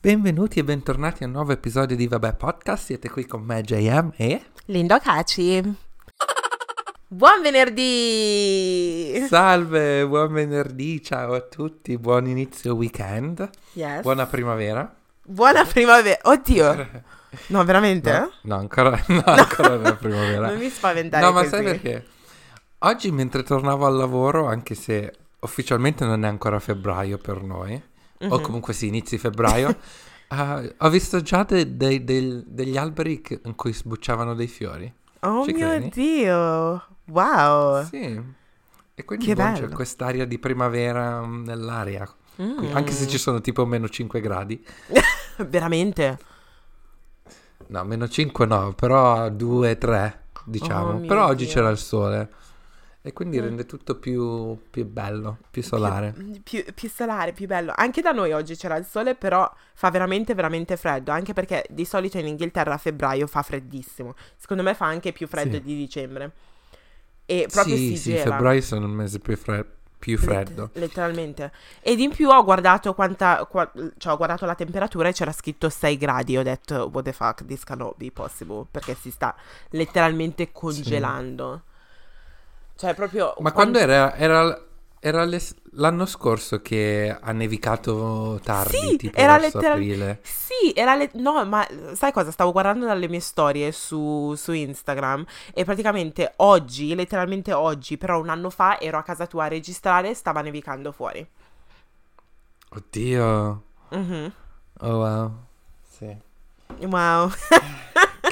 Benvenuti e bentornati a un nuovo episodio di Vabbè Podcast. Siete qui con me, JM e. Lindo Caci. Buon venerdì! Salve, buon venerdì, ciao a tutti, buon inizio weekend. Yes. Buona primavera. Buona primavera. Oddio. No, veramente? No, no, ancora, no, ancora non è primavera. Non mi spaventare No, ma così. sai perché? Oggi mentre tornavo al lavoro, anche se ufficialmente non è ancora febbraio per noi, o Mhm. comunque sì, inizi febbraio, eh, ho visto già de- de- del- degli alberi che- in cui sbucciavano dei fiori. Oh Ci mio credi? Dio. Wow. Sì. E quindi Che boh, c'è quest'aria di primavera mm, nell'aria. Mm. Anche se ci sono tipo meno 5 gradi. Veramente? No, meno 5 no, però 2, 3 diciamo. Oh però oggi Dio. c'era il sole. E quindi Mm. rende tutto più, più bello, più solare. Più, più, più solare, più bello. Anche da noi oggi c'era il sole, però fa veramente, veramente freddo. Anche perché di solito in Inghilterra a febbraio fa freddissimo. Secondo me fa anche più freddo Sì. di dicembre. E proprio sì, si sì, gela. febbraio sono il mese più, fre- più freddo. letteralmente. Ed in più ho guardato quanta, qua- cioè ho guardato la temperatura e c'era scritto 6 gradi. Ho detto, what the fuck, this cannot be possible. Perché si sta letteralmente congelando. Cioè, proprio. Ma quando era, era, era l'es- l'anno scorso che ha nevicato tardi, Sì, tipo era letteral- aprile. Sì, era le- no, ma sai cosa? Stavo guardando dalle mie storie su, su Instagram e praticamente oggi, letteralmente oggi, però un anno fa ero a casa tua a registrare e stava nevicando fuori. Oddio. Mhm. Oh wow. Sì. Wow.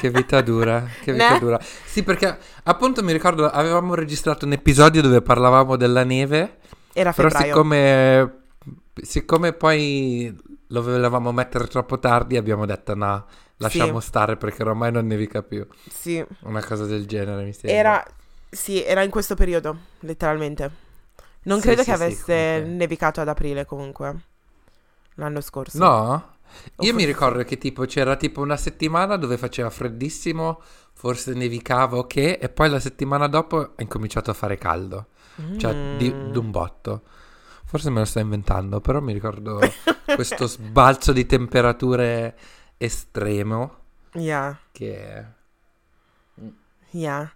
Che vita dura, che vita dura. Sì, perché appunto mi ricordo avevamo registrato un episodio dove parlavamo della neve, Era però febbraio. siccome, siccome poi lo volevamo mettere troppo tardi abbiamo detto no, lasciamo stare perché ormai non nevica più. Sì, Una cosa del genere mi sembra. era, sì, era in questo periodo, letteralmente. Non Sì, credo sì, che sì, avesse nevicato ad aprile comunque, l'anno scorso. No? Io mi ricordo che tipo c'era tipo una settimana dove faceva freddissimo, forse nevicava ok, e poi la settimana dopo ha incominciato a fare caldo. Cioè, di, Mm. d'un botto. Forse me lo sto inventando, però mi ricordo questo sbalzo di temperature estremo Yeah. che... Yeah.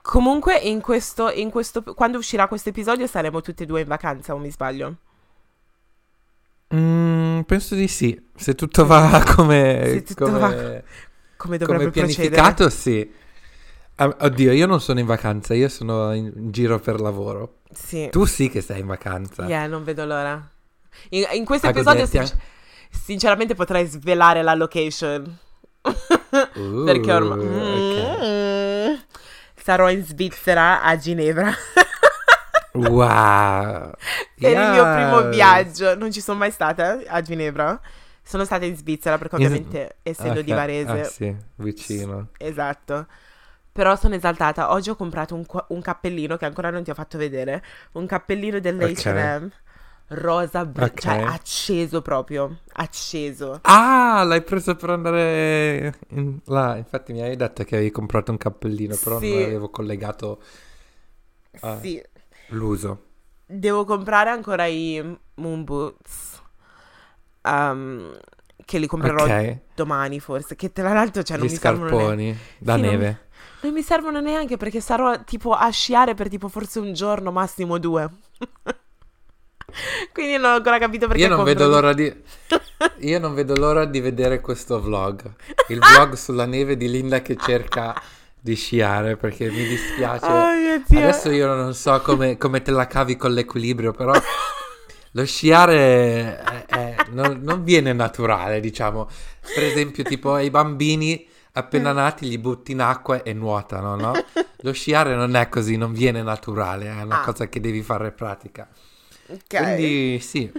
Comunque, in questo, in questo, quando uscirà questo episodio saremo tutti e due in vacanza, o mi sbaglio? Mm, penso di sì. Se tutto va come... Se tutto come, va Come come dovrebbe procedere? pianificato, sì. Ah, Oddio, io non sono in vacanza, io sono in in giro per lavoro. Sì. Tu sì che sei in vacanza. Yeah, non vedo l'ora. In, in questo A episodio, goderti sinc- sinceramente, potrei svelare la location. Uh, Perché ormai... ok. Mm. Sarò in Svizzera, a Ginevra. Wow. Per il mio primo Yes. viaggio. Non ci sono mai stata a Ginevra. Sono stata in Svizzera perché ovviamente, essendo di Ok, Varese... ah, sì, vicino. Esatto. Però sono esaltata. Oggi ho comprato un, un cappellino che ancora non ti ho fatto vedere. Un cappellino dell'H&M. Rosa, br- Ok. cioè acceso proprio. Acceso. Ah, l'hai preso per andare in- là. Infatti mi avevi detto che avevi comprato un cappellino, però Sì. non avevo collegato Ah. Sì. l'uso. Devo comprare ancora i moon boots. Um, che li comprerò Ok, domani forse. Che tra l'altro cioè, non gli mi scarponi da Sì, non- neve. Non mi servono neanche perché sarò tipo a sciare per tipo forse un giorno, massimo due. Quindi non ho ancora capito perché Io non vedo l'ora di... Io non vedo l'ora di vedere questo vlog. Il vlog sulla neve di Linda che cerca di sciare perché mi dispiace. Oh. Adesso io non so come, come te la cavi con l'equilibrio, però lo sciare è- è- non, non viene naturale, diciamo. Per esempio, tipo ai bambini appena nati li butti in acqua e nuotano, no? Lo sciare non è così, non viene naturale, è una Ah. cosa che devi fare pratica. Ok. Quindi sì,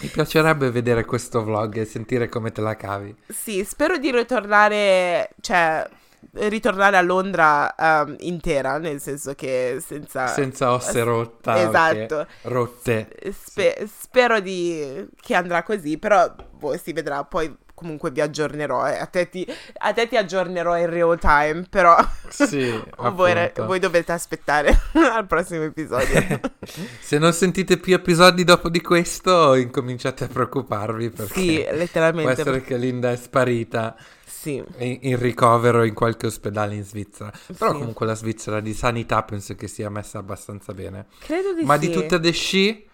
mi piacerebbe vedere questo vlog e sentire come te la cavi. Sì, spero di ritornare, cioè, ritornare a Londra ehm, intera, nel senso che senza... Senza osse rotta, Esatto. rotte. Spe- Spero di... che andrà così, però boh, si vedrà. Poi comunque vi aggiornerò. eh. A, te ti, a te ti aggiornerò in real time, però Sì, voi, voi dovete aspettare al prossimo episodio. Se non sentite più episodi dopo di questo, incominciate a preoccuparvi perché sì, può letteralmente. essere che Linda è sparita Sì. in, in ricovero in qualche ospedale in Svizzera. Però Sì. comunque la Svizzera di sanità penso che sia messa abbastanza bene. Credo di Ma sì. di tutte le sci,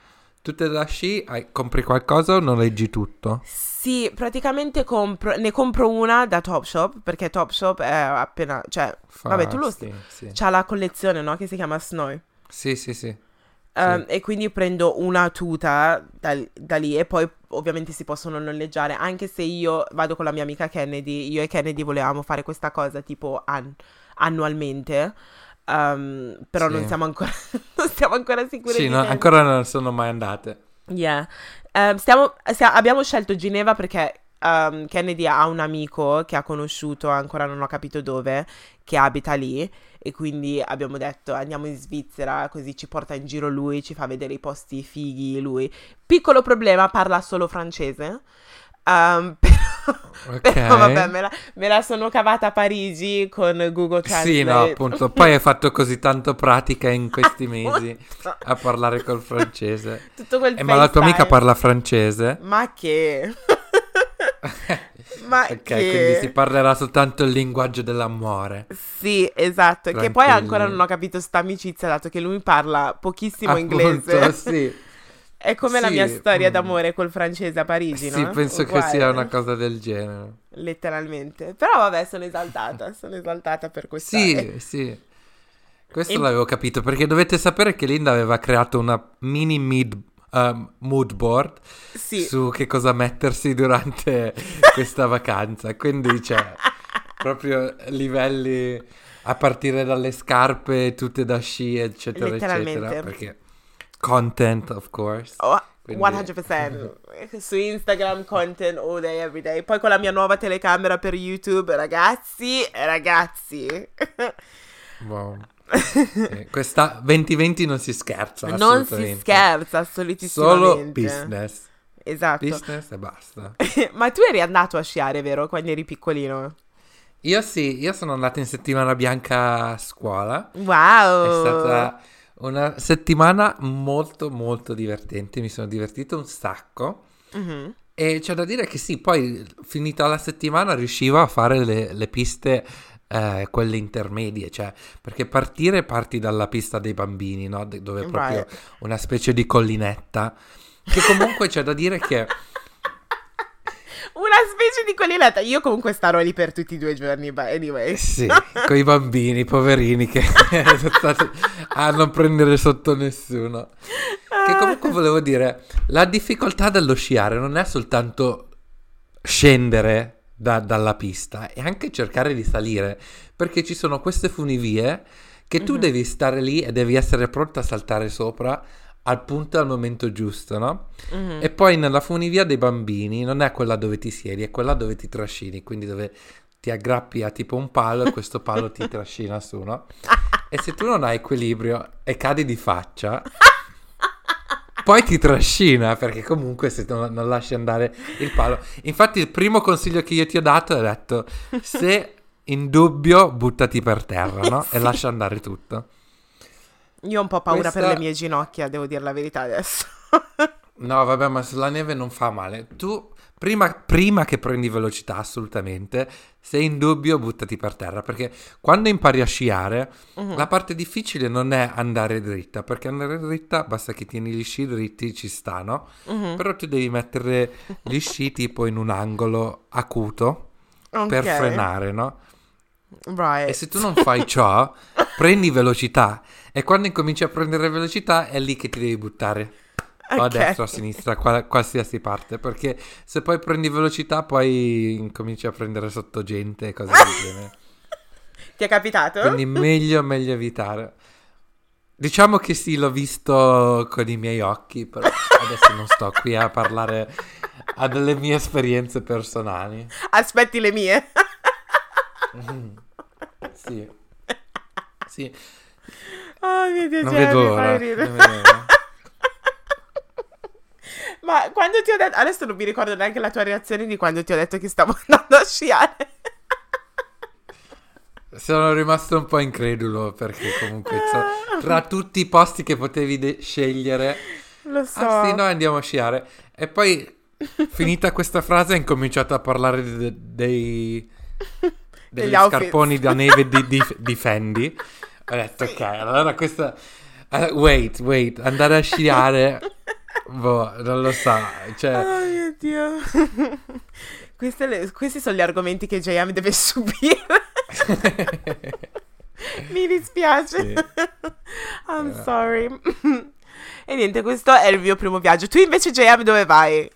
tutte da sci, hai- compri qualcosa o non leggi tutto? Sì, praticamente compro, ne compro una da Topshop perché Topshop è appena, cioè, Fa- Vabbè, tu lo- sì, sì. c'ha la collezione, no? Che si chiama Snow. Sì, sì, sì. Ehm, e quindi prendo una tuta da, da lì e poi ovviamente si possono noleggiare, anche se io vado con la mia amica Kennedy, io e Kennedy volevamo fare questa cosa tipo an- annualmente, ehm, però Sì. non siamo ancora, non siamo ancora sicuri Sì, di no, ancora non sono mai andate. Yeah. Ehm, stiamo- stia- abbiamo scelto Ginevra perché ehm, Kennedy ha un amico che ha conosciuto, ancora non ho capito dove, che abita lì e quindi abbiamo detto andiamo in Svizzera così ci porta in giro lui, ci fa vedere i posti fighi lui. Piccolo problema, parla solo francese. Ehm, però, Ok. però vabbè, me la, me la sono cavata a Parigi con Google Translate. Sì, no, appunto. Poi hai fatto così tanto pratica in questi mesi a parlare col francese. Tutto quel Eh, ma la tua amica parla francese? Ma che? Ma Ok, che? quindi si parlerà soltanto il linguaggio dell'amore. Sì, esatto. Che poi Tranquilli. ancora non ho capito sta amicizia, dato che lui parla pochissimo Appunto, inglese. sì. È come la Sì, mia storia mm. d'amore col francese a Parigi, Sì, no? penso che Uguale, sia una cosa del genere. Letteralmente. Però vabbè, sono esaltata. sono esaltata per questa. Sì, sì. Questo E- l'avevo capito perché dovete sapere che Linda aveva creato una mini mid, um, mood board Sì. su che cosa mettersi durante questa vacanza. Quindi c'è proprio livelli a partire dalle scarpe, tutte da sci, eccetera, eccetera. Perché content, of course. Oh, Quindi- 100% su Instagram content all day every day poi con la mia nuova telecamera per YouTube ragazzi ragazzi Wow. Sì, Questa 2020 non si scherza. non si scherza assolutissimamente Solo business. esatto Business e basta. ma tu eri andato a sciare vero quando eri piccolino Io sì, io sono andato in settimana bianca a scuola. wow È stata una settimana molto molto divertente, mi sono divertito un sacco. Mhm. E c'è da dire che sì, poi finita la settimana riuscivo a fare le, le piste, eh, quelle intermedie, cioè perché partire parti dalla pista dei bambini, no? De- dove è proprio Right. una specie di collinetta, che comunque c'è da dire che una specie di collinetta io comunque starò lì per tutti i due giorni but anyway Sì, con i bambini, poverini, che sono stati a non prendere sotto nessuno. Che comunque volevo dire, la difficoltà dello sciare non è soltanto scendere da- dalla pista, è anche cercare di salire, perché ci sono queste funivie che tu Mhm. devi stare lì e devi essere pronta a saltare sopra al punto e al momento giusto, no? Mhm. E poi nella funivia dei bambini non è quella dove ti siedi, è quella dove ti trascini, quindi dove ti aggrappi a tipo un palo e questo palo ti trascina su, no? E se tu non hai equilibrio e cadi di faccia, poi ti trascina perché comunque se non, non lasci andare il palo. Infatti il primo consiglio che io ti ho dato è detto se in dubbio buttati per terra, no? E Sì. lascia andare tutto. io ho un po' paura per Questa- le mie ginocchia devo dire la verità adesso No, vabbè, ma sulla neve non fa male. Tu, prima, prima che prendi velocità, assolutamente, se in dubbio, buttati per terra. Perché quando impari a sciare, Mhm. la parte difficile non è andare dritta. Perché andare dritta, basta che tieni gli sci dritti, ci sta, no? Mhm. Però tu devi mettere gli sci tipo in un angolo acuto per Ok. frenare, no? right E se tu non fai ciò, prendi velocità. E quando incominci a prendere velocità, è lì che ti devi buttare. O a destra o a sinistra, qua- qualsiasi parte. Perché se poi prendi velocità, poi incominci a prendere sotto gente e cose del genere. ti è capitato? Quindi meglio, meglio evitare. Diciamo che sì, l'ho visto con i miei occhi, però adesso non sto qui a parlare a delle mie esperienze personali. aspetti le mie Sì. Sì, oh mio dio non vedo l'ora. ridere. non vedo l'ora. Ma quando ti ho detto... Adesso non mi ricordo neanche la tua reazione di quando ti ho detto che stavo andando a sciare. Sono rimasto un po' incredulo perché comunque so- tra tutti i posti che potevi de- scegliere... Lo so. Ah sì, noi andiamo a sciare. E poi, finita questa frase, ha incominciato a parlare de- dei... Degli scarponi da neve di, di, di Fendi. Ho detto, ok, allora questa... eh, wait, wait, andare a sciare... boh, non lo so. Cioè, Oh mio Dio. Queste le- questi sono gli argomenti che JM deve subire. Mi dispiace. Sì. I'm Eh. sorry. e niente, questo è il mio primo viaggio. Tu invece JM dove vai?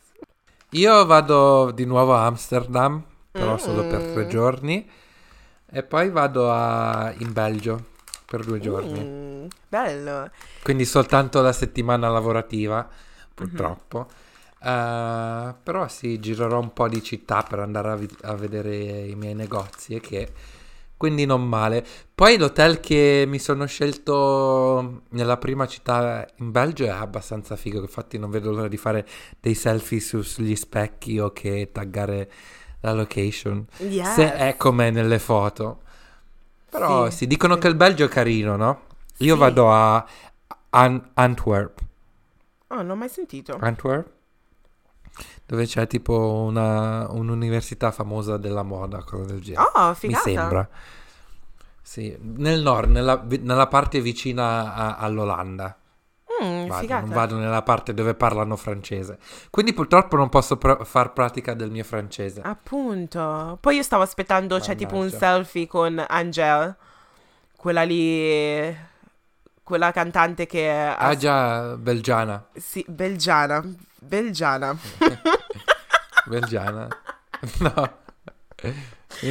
io vado di nuovo a Amsterdam, però solo per Mm. tre giorni. E poi vado a- in Belgio per due giorni. Mm, bello. Quindi soltanto la settimana lavorativa, Purtroppo. Eh, però sì, girerò un po' di città per andare a, vi- a vedere i miei negozi e che... Quindi non male. Poi l'hotel che mi sono scelto nella prima città in Belgio è abbastanza figo, infatti non vedo l'ora di fare dei selfie su- sugli specchi o che taggare la location. Yes. Se è come nelle foto. Però Sì, sì, dicono sì. che il Belgio è carino, no? Io Sì. vado a An- Antwerp. Oh, non ho mai sentito. Antwerp? Dove c'è tipo una, un'università famosa della moda, cosa del genere. Oh, Mi figata. sembra. Sì, nel nord, nella, nella parte vicina a- all'Olanda. Mm, Vado, figata. non vado nella parte dove parlano francese. Quindi purtroppo non posso pr- far pratica del mio francese. Appunto. Poi io stavo aspettando, c'è tipo un Mannaggia. selfie con Angel, quella lì, quella cantante che è Ah già, belgiana. sì, belgiana, belgiana. Belgiana? No.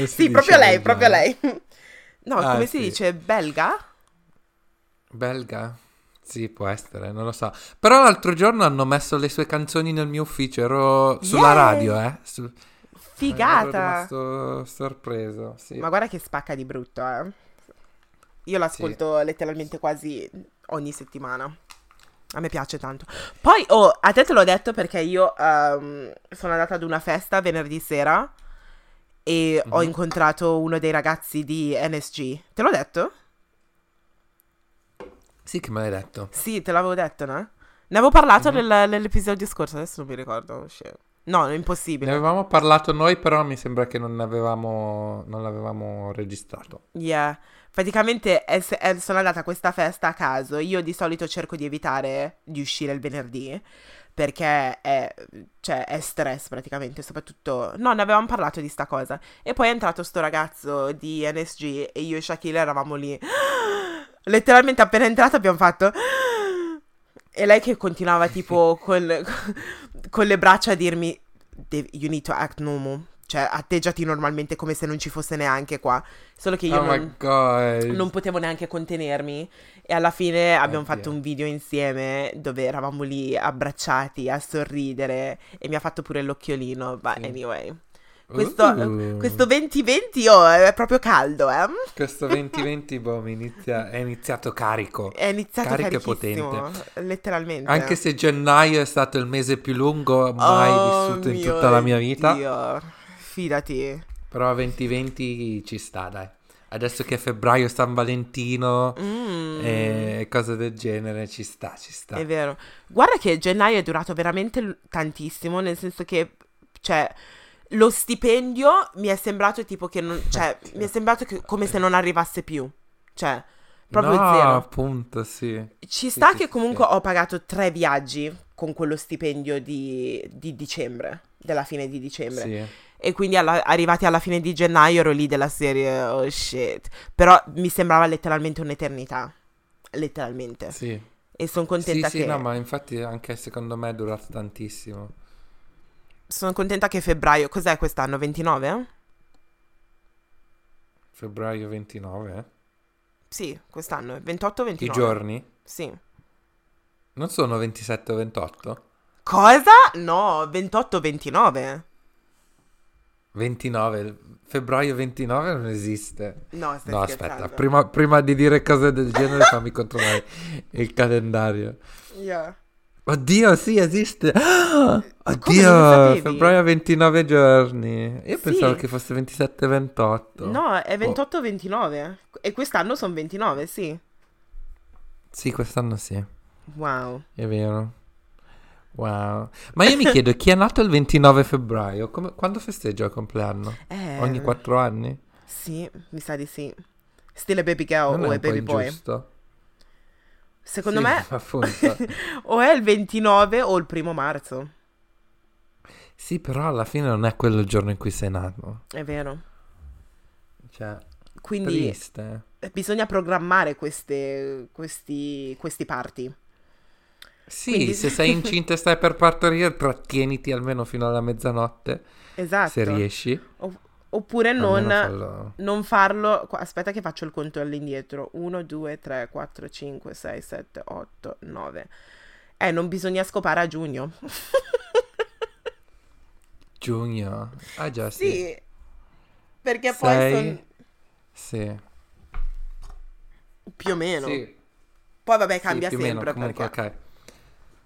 Si Sì, proprio lei, belgiana? proprio lei. No, Ah, come si sì. dice? Belga? Belga? Sì, può essere, non lo so. Però l'altro giorno hanno messo le sue canzoni nel mio ufficio, ero sulla Yay! radio, eh. Su- Ero Figata. rimasto sorpreso, sì. Ma guarda che spacca di brutto, eh. Io l'ascolto letteralmente quasi ogni settimana. A me piace tanto. Poi, oh, a te te l'ho detto perché io ehm, sono andata ad una festa venerdì sera e ho Mhm. incontrato uno dei ragazzi di NSG. Te l'ho detto? Sì, che me l'hai detto. Sì, te l'avevo detto, no? Ne avevo parlato Mhm. nel- nell'episodio scorso, adesso non mi ricordo. shit. No, è Ne impossibile. avevamo parlato noi, però mi sembra che non avevamo, non l'avevamo registrato. Yeah. Praticamente è- è- sono andata a questa festa a caso. Io di solito cerco di evitare di uscire il venerdì perché è, cioè, è stress praticamente, soprattutto... No, ne avevamo parlato di sta cosa. E poi è entrato sto ragazzo di NSG e io e Shaquille eravamo lì. Letteralmente appena entrato abbiamo fatto... E lei che continuava tipo con, con le braccia a dirmi "Dev- You need to act normal. Cioè, atteggiati normalmente come se non ci fosse neanche qua. Solo che io oh non, non potevo neanche contenermi. E alla fine abbiamo Oddio. fatto un video insieme dove eravamo lì abbracciati a sorridere. E mi ha fatto pure l'occhiolino. But Sì. anyway. Questo, Uh, questo 2020 oh, è proprio caldo, eh? questo 2020 boh, inizia- è iniziato carico. È iniziato Carico e carichissimo, letteralmente. Anche se gennaio è stato il mese più lungo mai Oh vissuto in mio tutta la mia vita. Dio. Fidati. Però 2020 ci sta, dai. Adesso che è febbraio, San Valentino Mm. e cose del genere, ci sta, ci sta. È vero. Guarda che gennaio è durato veramente tantissimo, nel senso che, cioè, lo stipendio mi è sembrato tipo che non, cioè, mi è sembrato che- come se non arrivasse più. Cioè, proprio no, zero. appunto, sì. Ci sta sì, che sì, comunque sì. ho pagato tre viaggi con quello stipendio di, di dicembre, della fine di dicembre. Sì. E quindi alla- arrivati alla fine di gennaio ero lì della serie, oh shit. Però mi sembrava letteralmente un'eternità. Letteralmente. Sì. E sono Sì, contenta sì, che... no, ma infatti anche secondo me è durato tantissimo. Sono contenta che febbraio, cos'è quest'anno? 29? Febbraio 29, eh? Sì, quest'anno, 28 o I 29? giorni? Sì. Non sono 27 o 28? Cosa? No, 28 o 29? 29, febbraio 29 non esiste. No, No, aspetta, prima, prima di dire cose del genere fammi controllare il calendario. Yeah. Oddio, sì, esiste. non Oddio, febbraio 29 giorni. Io Sì. pensavo che fosse 27-28. No, è Oh. 28-29. E quest'anno sono 29, sì. Sì, quest'anno sì, Wow. è vero. Wow. Ma io mi chiedo, chi è nato il 29 febbraio? Come- quando festeggia il compleanno? Eh, Ogni quattro anni? Sì, mi sa di sì. Stile baby girl Non o è baby boy. ingiusto? Secondo Sì, me o è il 29 o il primo marzo. Sì, però alla fine non è quello il giorno in cui sei nato. È vero. Cioè, Quindi triste. bisogna programmare queste, questi, questi party. Sì, Quindi- se sei incinta e stai per partorire, trattieniti almeno fino alla mezzanotte, Esatto. se riesci. O- oppure non, fallo. non farlo. Aspetta che faccio il conto all'indietro. 1, 2, 3, 4, 5, 6, 7, 8, 9. Eh, non bisogna scopare a giugno. Giugno. Ah già, sì. sì. Perché poi Sei- sono Sì. più o meno. Sì, Poi vabbè sì, cambia più o meno, sempre comunque, perché... ok.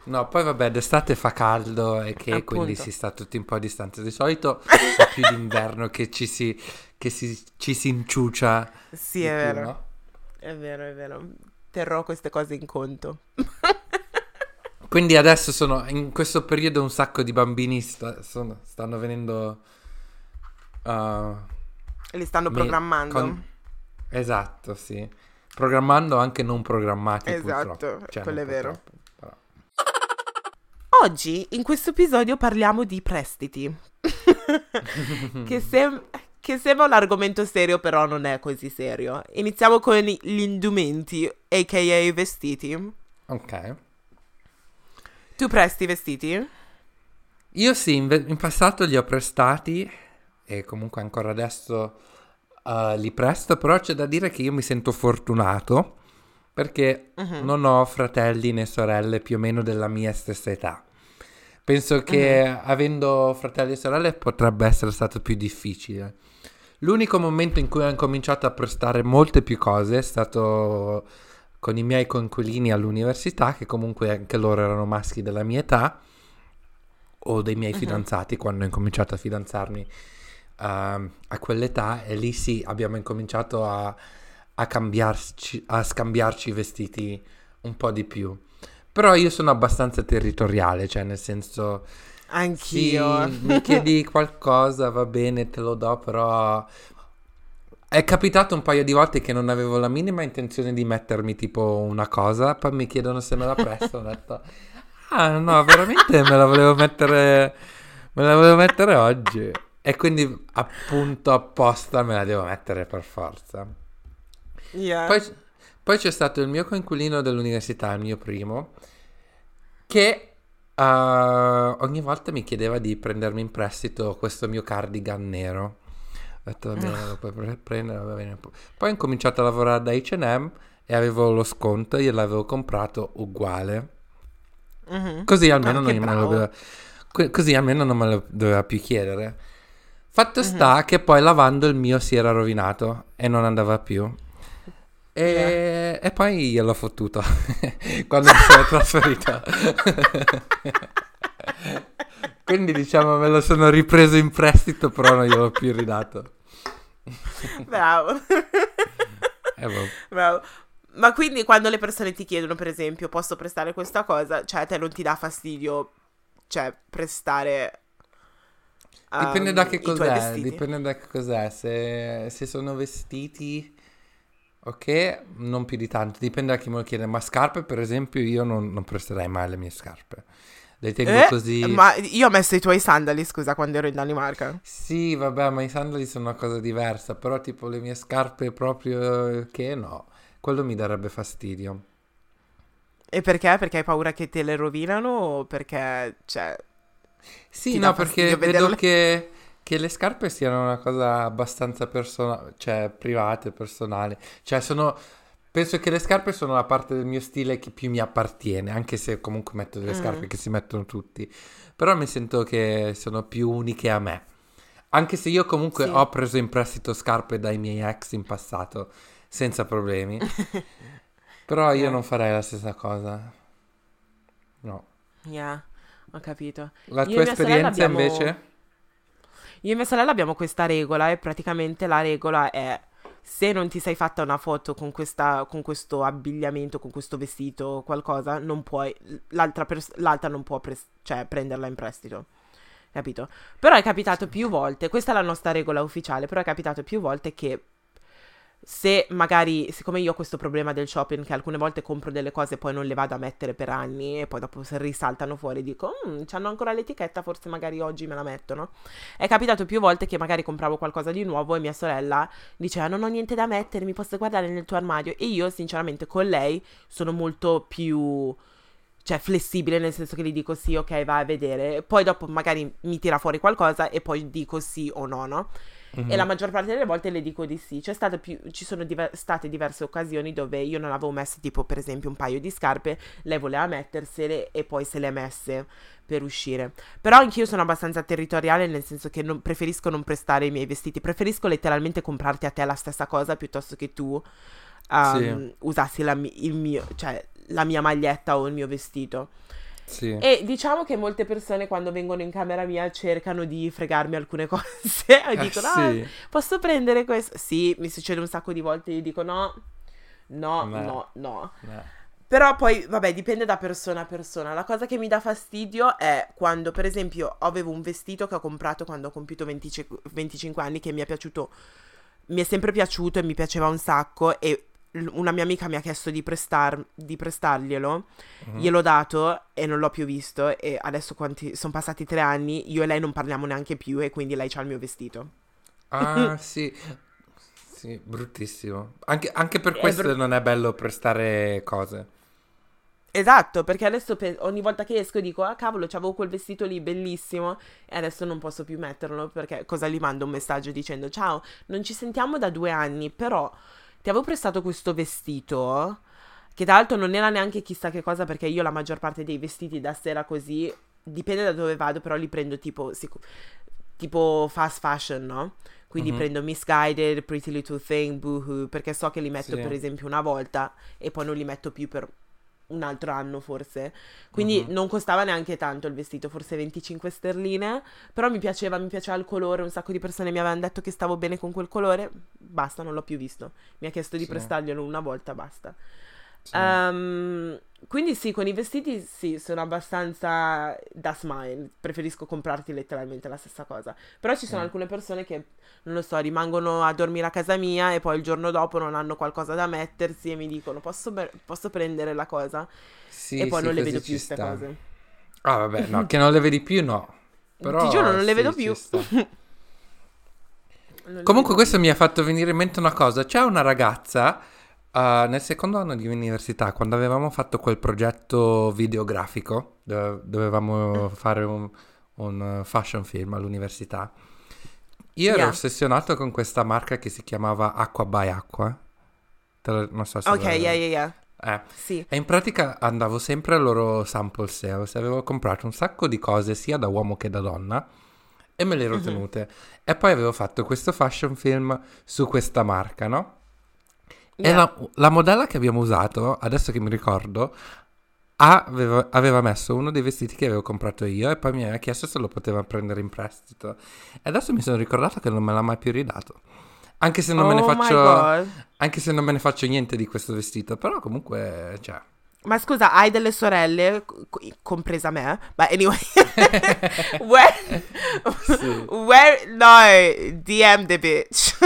No, poi vabbè, d'estate fa caldo e che Appunto. quindi si sta tutti un po' a distanza. Di solito è più d'inverno che ci si, che si, ci si inciucia. Sì, è più, vero. no? È vero, è vero. Terrò queste cose in conto. Quindi adesso sono in questo periodo un sacco di bambini sta- sono- stanno venendo uh, Li stanno programmando. con- esatto, sì. Programmando anche non programmati Esatto, purtroppo. Cioè, quello è vero. purtroppo, però. Oggi in questo episodio parliamo di prestiti. che, sem- che sembra un argomento serio, però non è così serio. Iniziamo con gli indumenti, aka i vestiti. Ok. Tu presti i vestiti? Io sì, in, ve- in passato li ho prestati e comunque ancora adesso uh, li presto, però c'è da dire che io mi sento fortunato perché Mhm. non ho fratelli né sorelle più o meno della mia stessa età. Penso che avendo fratelli e sorelle potrebbe essere stato più difficile. L'unico momento in cui ho incominciato a prestare molte più cose è stato con i miei coinquilini all'università, che comunque anche loro erano maschi della mia età, o dei miei Mhm. fidanzati quando ho incominciato a fidanzarmi ehm, a quell'età, e lì sì abbiamo incominciato a, a cambiarci, a scambiarci i vestiti un po' di più. Però io sono abbastanza territoriale, cioè nel senso... Anch'io. Sì, mi chiedi qualcosa, va bene, te lo do, però è capitato un paio di volte che non avevo la minima intenzione di mettermi tipo una cosa, poi mi chiedono se me la presto, ho detto "Ah, no, veramente me la volevo mettere me la volevo mettere oggi". E quindi appunto apposta me la devo mettere per forza. Yeah. Poi, poi c'è stato il mio coinquilino dell'università, il mio primo, che eh, ogni volta mi chiedeva di prendermi in prestito questo mio cardigan nero. Ho detto, va bene, lo puoi pre- prendere, va bene. Poi ho incominciato a lavorare da H&M e avevo lo sconto, io l'avevo comprato uguale. Mhm. Così almeno, Ah, non che me lo bravo. doveva, così almeno non me lo doveva più chiedere. Fatto Mhm. sta che poi lavando il mio si era rovinato e non andava più. E, e poi gliel'ho fottuto quando mi sono trasferito. Quindi diciamo me lo sono ripreso in prestito, però non gliel'ho più ridato. Bravo. E boh. Bravo. Ma quindi quando le persone ti chiedono, per esempio, posso prestare questa cosa, cioè a te non ti dà fastidio, cioè, prestare... Dipende um, da che cos'è, dipende da che cos'è. Se, se sono vestiti, ok, non più di tanto. Dipende da chi me lo chiede. Ma scarpe, per esempio, io non, non presterei mai le mie scarpe. Le tengo Eh? così. Ma io ho messo i tuoi sandali, scusa, quando ero in Danimarca. Sì, vabbè, ma i sandali sono una cosa diversa. Però, tipo, le mie scarpe proprio che no. Quello mi darebbe fastidio. E perché? Perché hai paura che te le rovinano o perché, cioè... Sì, no, perché fastidio vedo vederle? che, che le scarpe siano una cosa abbastanza personale, cioè private, personale. Cioè, sono. Penso che le scarpe sono la parte del mio stile che più mi appartiene, anche se comunque metto delle Mm. scarpe che si mettono tutti. Però mi sento che sono più uniche a me. Anche se io comunque Sì. ho preso in prestito scarpe dai miei ex in passato, senza problemi. Però io non farei la stessa cosa. No. Yeah, ho capito. La tua esperienza abbiamo- invece? Io e mia sorella abbiamo questa regola e praticamente la regola è se non ti sei fatta una foto con, questa, con questo abbigliamento, con questo vestito o qualcosa, non puoi, l'altra, pers- l'altra non può pres- cioè, prenderla in prestito. Capito? Però è capitato più volte, questa è la nostra regola ufficiale, però è capitato più volte che se magari, siccome io ho questo problema del shopping, che alcune volte compro delle cose e poi non le vado a mettere per anni e poi dopo risaltano fuori dico, "Mm, c'hanno ancora l'etichetta, forse magari oggi me la mettono. È capitato più volte che magari compravo qualcosa di nuovo e mia sorella diceva non ho niente da mettere, mi posso guardare nel tuo armadio. E io sinceramente con lei sono molto più... Cioè, flessibile nel senso che gli dico sì, ok, vai a vedere. Poi dopo magari mi tira fuori qualcosa e poi dico sì o no, no? Mhm. E la maggior parte delle volte le dico di sì. Più, ci sono diver- state diverse occasioni dove io non avevo messo, tipo, per esempio, un paio di scarpe, lei voleva mettersele e poi se le ha messe per uscire. Però anch'io sono abbastanza territoriale, nel senso che non- preferisco non prestare i miei vestiti. Preferisco letteralmente comprarti a te la stessa cosa piuttosto che tu um, Sì. usassi la, mio, cioè, la mia maglietta o il mio vestito. Sì. E diciamo che molte persone quando vengono in camera mia cercano di fregarmi alcune cose e Eh, dicono ah, sì. posso prendere questo? Sì, mi succede un sacco di volte, io dico no, no, No. no, no. Eh. Però poi, vabbè, dipende da persona a persona. La cosa che mi dà fastidio è quando, per esempio, avevo un vestito che ho comprato quando ho compiuto 25, 25 anni che mi è piaciuto, mi è sempre piaciuto e mi piaceva un sacco e una mia amica mi ha chiesto di, prestar- di prestarglielo, Mhm. gliel'ho dato e non l'ho più visto e adesso quanti, sono passati tre anni, io e lei non parliamo neanche più e quindi lei c'ha il mio vestito. Ah, sì. Sì, bruttissimo. Anche, anche per È questo bru- non è bello prestare cose. Esatto, perché adesso pe- ogni volta che esco dico, ah cavolo, c'avevo quel vestito lì bellissimo e adesso non posso più metterlo perché cosa gli mando un messaggio dicendo, ciao, non ci sentiamo da due anni, però ti avevo prestato questo vestito, che tra l'altro non era neanche chissà che cosa perché io la maggior parte dei vestiti da sera così, dipende da dove vado, però li prendo tipo, sicu- tipo fast fashion, no? Quindi Mhm. prendo Misguided, Pretty Little Thing, Boohoo, perché so che li metto Sì. per esempio una volta e poi non li metto più per un altro anno forse. Quindi Mhm. non costava neanche tanto il vestito, forse 25 sterline, però mi piaceva, mi piaceva il colore, un sacco di persone mi avevano detto che stavo bene con quel colore, basta, non l'ho più visto. Mi ha chiesto di Sì. prestarglielo una volta, basta. Sì. Ehm, quindi sì, con i vestiti sì, sono abbastanza das mine, preferisco comprarti letteralmente la stessa cosa. Però ci sono Mm. alcune persone che, non lo so, rimangono a dormire a casa mia e poi il giorno dopo non hanno qualcosa da mettersi e mi dicono posso, be- posso prendere la cosa? Sì, e poi sì, non le vedo più queste cose. Ah, vabbè, no, che non le vedi più, no. Però, Ti giuro, non le vedo più. Comunque questo mi ha fatto venire in mente una cosa. C'è una ragazza uh, nel secondo anno di università, quando avevamo fatto quel progetto videografico, dove- dovevamo fare un, un, fashion film all'università. Io ero Yeah. ossessionato con questa marca che si chiamava Acqua by Acqua. Lo- non so se... Ok, yeah, yeah, yeah. Eh. Sì. E in pratica andavo sempre al loro sample sales avevo comprato un sacco di cose sia da uomo che da donna e me le ero Mhm. tenute. E poi avevo fatto questo fashion film su questa marca, no? Yeah. la, la modella che abbiamo usato, adesso che mi ricordo, aveva, aveva messo uno dei vestiti che avevo comprato io e poi mi aveva chiesto se lo poteva prendere in prestito. E adesso mi sono ricordato che non me l'ha mai più ridato. Anche se non me ne Oh faccio... Anche se non me ne faccio niente di questo vestito, però comunque, cioè... Ma scusa, hai delle sorelle, co- compresa me? But anyway, where, Sì. where, no, DM the bitch.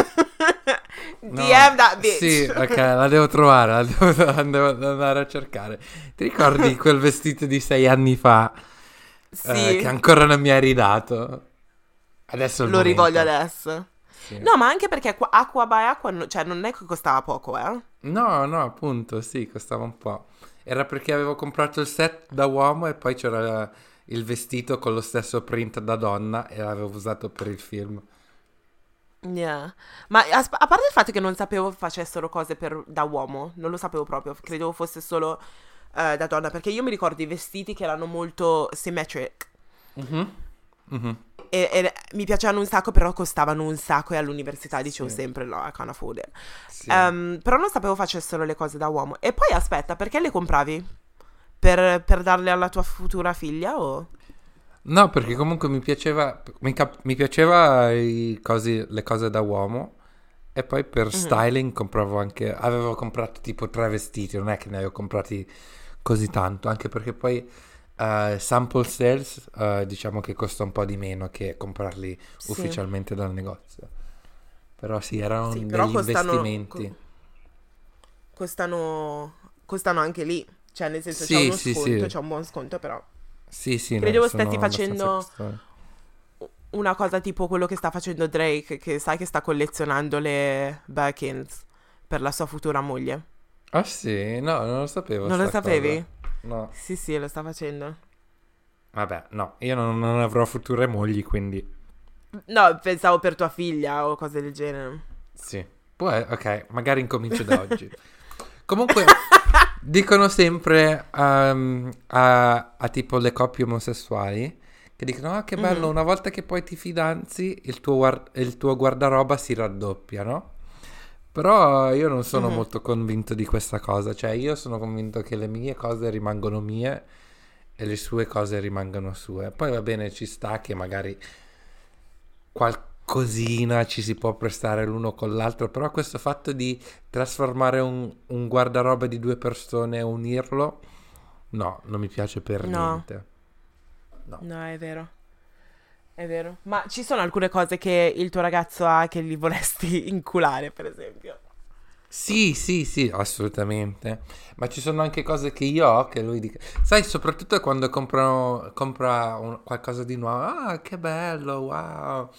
No, DM that bitch. Sì, ok, la devo trovare, la devo, la devo andare a cercare. Ti ricordi quel vestito di sei anni fa Sì, eh, che ancora non mi hai ridato? Adesso lo rivoglio adesso. Sì. No, ma anche perché qua- acqua by acqua, no- cioè non è che costava poco, eh. No, no, appunto, sì, costava un po'. Era perché avevo comprato il set da uomo e poi c'era il vestito con lo stesso print da donna e l'avevo usato per il film. Yeah. Ma a, a parte il fatto che non sapevo facessero cose per- da uomo, non lo sapevo proprio, credevo fosse solo eh, da donna, perché io mi ricordo i vestiti che erano molto symmetric. Mhm, mhm. E, e mi piacevano un sacco, però costavano un sacco e all'università dicevo Sì. sempre no, I can't afford it. Sì. Ehm, però non sapevo facessero le cose da uomo. E poi aspetta, perché le compravi? per, per darle alla tua futura figlia o... No, perché comunque mi piaceva, mi, cap- mi piaceva i cosi- le cose da uomo e poi per Mhm. styling compravo anche, avevo comprato tipo tre vestiti, non è che ne avevo comprati così tanto, anche perché poi eh, sample sales eh, diciamo che costa un po' di meno che comprarli Sì. ufficialmente dal negozio. Però sì, erano Sì, però degli costano- investimenti. co- Costano, costano anche lì. Cioè, nel senso, Sì, c'è uno sì, sconto, c'è un buon sconto, però. Sì, sì, no, Credevo sono stessi facendo-. Una cosa tipo quello che sta facendo Drake, che sai che sta collezionando le Birkins per la sua futura moglie. Ah sì? No, non lo sapevo. Non lo sapevi? cosa. No. Sì, sì, lo sta facendo. Vabbè, no, io non, non avrò future mogli, quindi No, pensavo per tua figlia o cose del genere. sì. Poi, ok, magari incomincio da oggi. Comunque, dicono sempre ehm, a, a tipo le coppie omosessuali che dicono, ah che bello, Mhm. una volta che poi ti fidanzi, il tuo, guard- il tuo guardaroba si raddoppia, no? Però io non sono Mhm. molto convinto di questa cosa, cioè io sono convinto che le mie cose rimangono mie e le sue cose rimangono sue. Poi va bene, ci sta che magari qualcosina ci si può prestare l'uno con l'altro, però questo fatto di trasformare un, un guardaroba di due persone e unirlo, no, non mi piace per No. niente. No, è vero. È vero. Ma ci sono alcune cose che il tuo ragazzo ha che gli vorresti inculare, per esempio. Sì, sì, sì, assolutamente. Ma ci sono anche cose che io ho che lui dice. Sai, soprattutto quando comprano, compra un- qualcosa di nuovo. Ah, che bello, wow.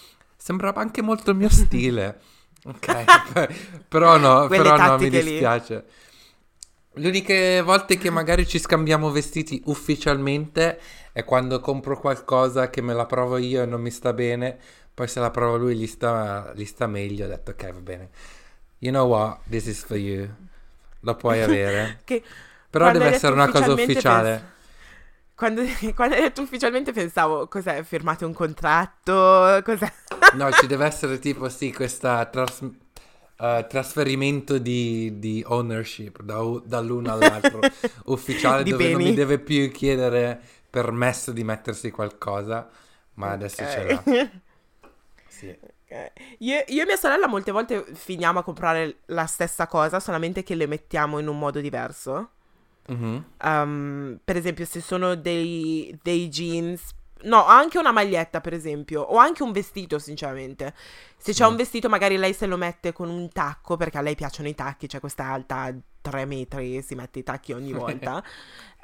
Sembra anche molto il mio stile. Ok, però no, però no, mi tattiche lì. dispiace. Le uniche volte che magari ci scambiamo vestiti ufficialmente è quando compro qualcosa che me la provo io e non mi sta bene, poi se la provo lui gli sta, gli sta meglio, ho detto ok va bene. You know what, this is for you. Lo puoi avere. Che Però deve essere una cosa ufficiale. pens- Quando, quando hai detto ufficialmente pensavo, cos'è? Firmate un contratto? Cos'è? No, ci deve essere tipo sì, questa tras- eh, trasferimento di, di ownership da dall'uno all'altro ufficiale Di dove non beni. mi deve più chiedere permesso di mettersi qualcosa, ma adesso ce l'ha. Sì. Io, io e mia sorella molte volte finiamo a comprare la stessa cosa, solamente che le mettiamo in un modo diverso. Mhm. Um, per esempio, se sono dei, dei jeans, no, anche una maglietta, per esempio, o anche un vestito, sinceramente. Se c'è Sì. un vestito, magari lei se lo mette con un tacco, perché a lei piacciono i tacchi, c'è questa alta 3 metri, si mette i tacchi ogni volta.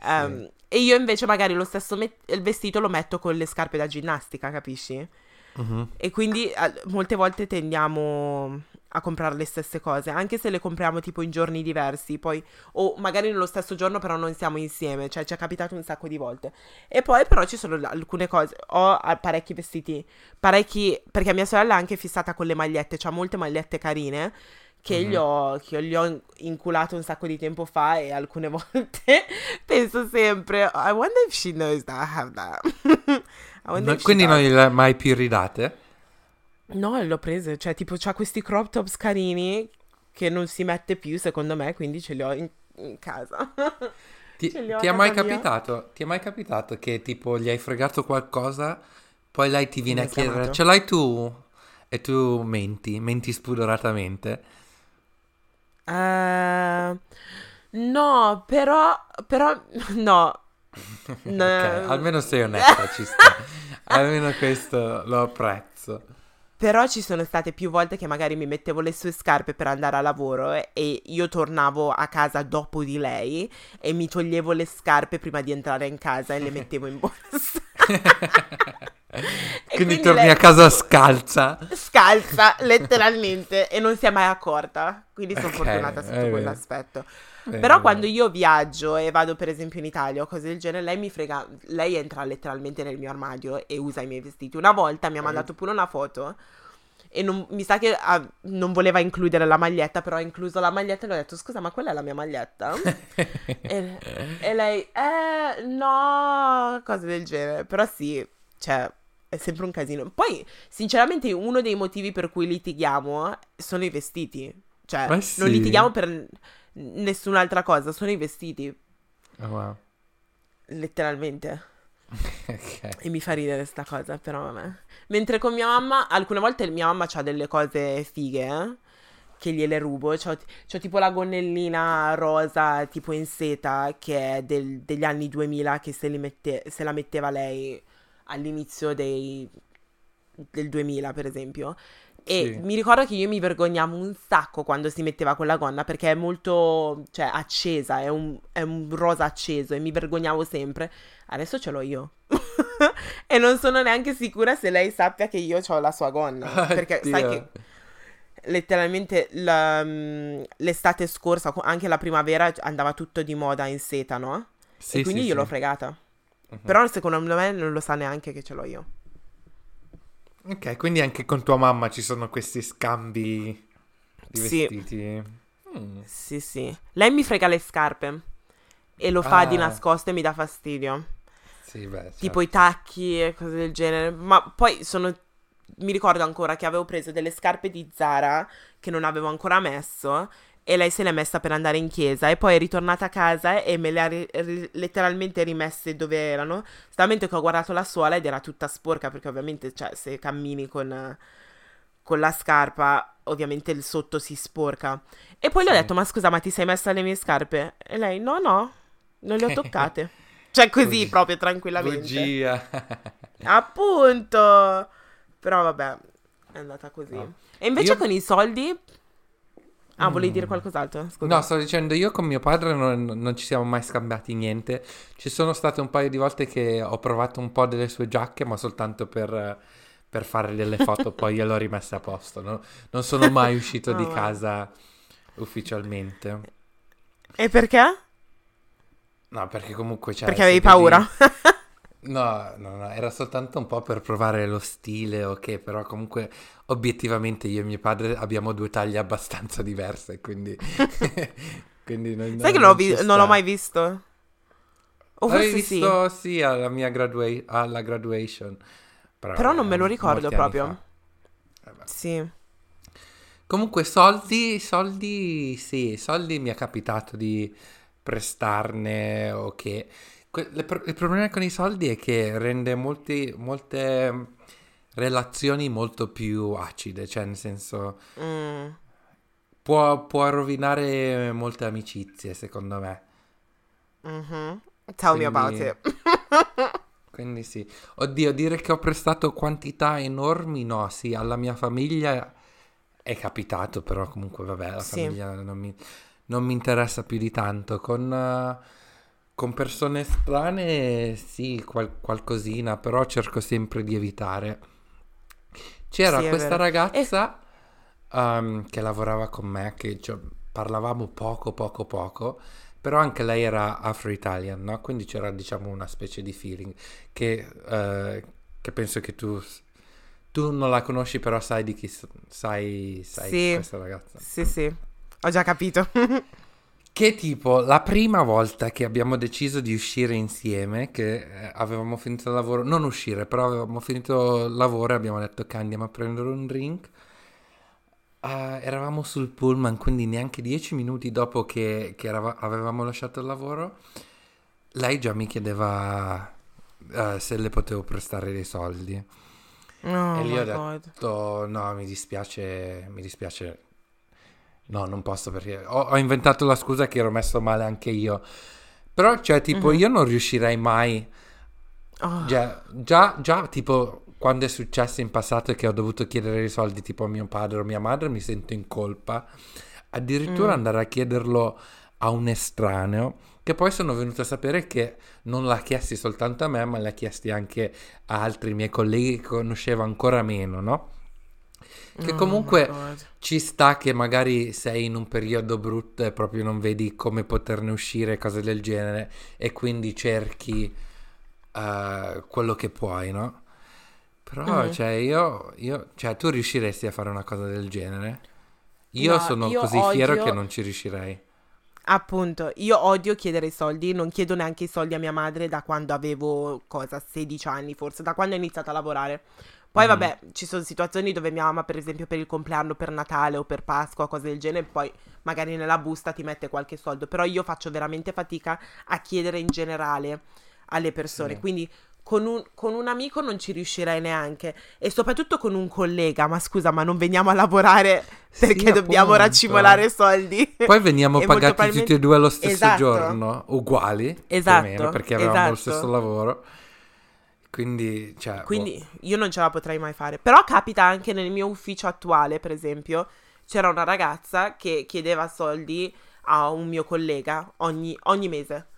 Um, E io invece magari lo stesso met- il vestito lo metto con le scarpe da ginnastica, capisci? Mhm. E quindi al- molte volte tendiamo a comprare le stesse cose, anche se le compriamo tipo in giorni diversi, poi o magari nello stesso giorno però non siamo insieme, cioè ci è capitato un sacco di volte. E poi però ci sono alcune cose, ho ah, parecchi vestiti, parecchi, perché mia sorella è anche fissata con le magliette, ha molte magliette carine che, gli ho, che gli ho inculato un sacco di tempo fa e alcune volte penso sempre, I wonder if she knows that I have that. I No, quindi non gliele hai mai più ridate? No, l'ho prese, cioè tipo c'ha questi crop tops carini che non si mette più secondo me, quindi ce li ho in, in casa. Ti, ti è mai mia. capitato? Ti è mai capitato che tipo gli hai fregato qualcosa, poi lei ti viene a chiedere ce l'hai tu? E tu menti, menti spudoratamente. Eh, no, però, però, no. No. Ok, almeno sei onesta, ci sta. Almeno questo lo apprezzo. Però ci sono state più volte che magari mi mettevo le sue scarpe per andare a lavoro e- e io tornavo a casa dopo di lei e mi toglievo le scarpe prima di entrare in casa e le mettevo in borsa. E Quindi, torni lei- a casa scalza. scalza letteralmente e non si è mai accorta. Quindi sono Ok, fortunata sotto vero. quell'aspetto. Bene, Però quando io viaggio e vado per esempio in Italia o cose del genere, lei mi frega, lei entra letteralmente nel mio armadio e usa i miei vestiti. Una volta mi ha mandato pure una foto e non- mi sa che ah, non voleva includere la maglietta, però ha incluso la maglietta e le ho detto scusa ma quella è la mia maglietta? e, e lei, eh no, cose del genere. Però sì, cioè è sempre un casino. Poi sinceramente uno dei motivi per cui litighiamo sono i vestiti. Cioè, sì. non litighiamo per nessun'altra cosa, sono i vestiti. Oh, wow. letteralmente. Ok. E mi fa ridere sta cosa, però vabbè. Mentre con mia mamma, alcune volte mia mamma ha delle cose fighe, eh, che gliele rubo. C'ho, c'ho tipo la gonnellina rosa, tipo in seta, che è del- degli anni 2000, che se, mette- se la metteva lei all'inizio dei- del 2000, per esempio. E Sì. mi ricordo che io mi vergognavo un sacco quando si metteva quella gonna perché è molto, cioè, accesa, è un, è un rosa acceso e mi vergognavo sempre. Adesso ce l'ho io. e non sono neanche sicura se lei sappia che io ho la sua gonna. Perché sai Oddio. che letteralmente la- mm, l'estate scorsa, co- anche la primavera, andava tutto di moda in seta, no? Sì, e quindi sì, io l'ho fregata. Mhm. Però secondo me non lo sa neanche che ce l'ho io. Ok, quindi anche con tua mamma ci sono questi scambi di Sì. vestiti. Mm. Sì, sì. Lei mi frega le scarpe e lo fa di Ah. nascosto e mi dà fastidio. Sì, beh, certo. Tipo i tacchi e cose del genere. Ma poi sono. Mi ricordo ancora che avevo preso delle scarpe di Zara che non avevo ancora messo. E lei se le è messa per andare in chiesa. E poi è ritornata a casa e me le ha ri- ri- letteralmente rimesse dove erano. Solamente che ho guardato la suola ed era tutta sporca. Perché ovviamente, cioè, se cammini con, con la scarpa, ovviamente il sotto si sporca. E poi le ho Sì. detto: Ma scusa, ma ti sei messa le mie scarpe? E lei: No, no, non le ho toccate. cioè, così Bugia. proprio tranquillamente. Bugia. Appunto. Però vabbè, è andata così. No. E invece Io- con i soldi... Ah, volevi Mm. dire qualcos'altro? Scusa. No, sto dicendo, io con mio padre non, non ci siamo mai scambiati niente. Ci sono state un paio di volte che ho provato un po' delle sue giacche, ma soltanto per, per fare delle foto, poi gliele ho rimesse a posto. no? Non sono mai uscito di Oh, casa ufficialmente. E perché? No, perché comunque c'è... perché avevi paura? No, no, no, era soltanto un po' per provare lo stile, ok, però comunque obiettivamente io e mio padre abbiamo due taglie abbastanza diverse, quindi... quindi non, Sai che non, vi- non l'ho mai visto? O forse L'avevi sì. visto sì alla mia gradua- alla graduation. Però non me lo ricordo proprio. Eh. Sì. Comunque soldi, soldi, sì, soldi mi è capitato di prestarne o che... que- pro- il problema con i soldi è che rende molti, molte relazioni molto più acide, cioè nel senso Mm. può, può rovinare molte amicizie secondo me. Mhm. Tell me about Quindi- it. Quindi sì. Oddio, dire che ho prestato quantità enormi, no, sì, alla mia famiglia è capitato, però comunque vabbè, la Sì. famiglia non mi, non mi interessa più di tanto. Con, eh, con persone strane sì, qual- qualcosina, però cerco sempre di evitare. C'era Sì, questa ragazza ehm, che lavorava con me, che cioè, parlavamo poco, poco, poco. Però anche lei era afro-italian, no? Quindi c'era, diciamo, una specie di feeling che, eh, che penso che tu, tu non la conosci, però sai di chi sai, sai Sì. questa ragazza. Sì, sì. Ho già capito. Che tipo, la prima volta che abbiamo deciso di uscire insieme, che eh, avevamo finito il lavoro, non uscire, però avevamo finito il lavoro e abbiamo detto che andiamo a prendere un drink. eh, eravamo sul pullman, quindi neanche dieci minuti dopo che, che erava- avevamo lasciato il lavoro, lei già mi chiedeva eh, se le potevo prestare dei soldi. Oh E lì ho detto- god. detto, no, mi dispiace, mi dispiace. No, non posso perché ho, ho inventato la scusa che ero messo male anche io. Però, cioè, tipo, Mhm. io non riuscirei mai. Oh. Già, già, già, tipo, quando è successo in passato che ho dovuto chiedere i soldi tipo a mio padre o mia madre, mi sento in colpa. Addirittura Mm. andare a chiederlo a un estraneo, che poi sono venuto a sapere che non l'ha chiesti soltanto a me, ma l'ha chiesti anche a altri miei colleghi che conoscevo ancora meno, no? Che Oh comunque God. ci sta che magari sei in un periodo brutto e proprio non vedi come poterne uscire, cose del genere, e quindi cerchi eh, quello che puoi, no? Però, Mhm. cioè, io, io, cioè, tu riusciresti a fare una cosa del genere? Io No, sono io così fiero odio- che non ci riuscirei. Appunto, io odio chiedere i soldi, non chiedo neanche i soldi a mia madre da quando avevo, cosa, 16 anni forse, da quando ho iniziato a lavorare. Poi Mhm. vabbè, ci sono situazioni dove mia mamma, per esempio, per il compleanno, per Natale o per Pasqua, cose del genere, poi magari nella busta ti mette qualche soldo, però io faccio veramente fatica a chiedere in generale alle persone. Sì. Quindi con un, con un amico non ci riuscirei neanche. E soprattutto con un collega. Ma scusa, ma non veniamo a lavorare Sì, perché dobbiamo appunto. racimolare soldi. Poi veniamo pagati probabilmente- tutti e due allo stesso Esatto. giorno, uguali, più o Esatto, meno, perché avevamo lo esatto. stesso lavoro. Quindi, cioè, Quindi io non ce la potrei mai fare. Però capita anche nel mio ufficio attuale, per esempio, c'era una ragazza che chiedeva soldi a un mio collega ogni, ogni mese.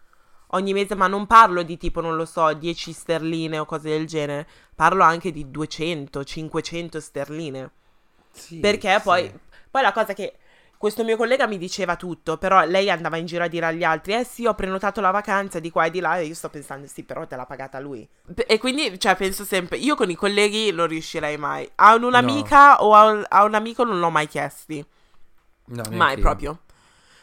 Ogni mese, ma non parlo di tipo, non lo so, 10 sterline o cose del genere. Parlo anche di 200, 500 sterline. boh, sì, Perché sì. poi, poi la cosa che questo mio collega mi diceva tutto, però lei andava in giro a dire agli altri, eh sì, ho prenotato la vacanza di qua e di là, e io sto pensando, sì, però te l'ha pagata lui. E quindi, cioè, penso sempre, io con i colleghi non riuscirei mai. A un'amica o a un, a un amico non l'ho mai chiesti, No, mai neanch'io. proprio.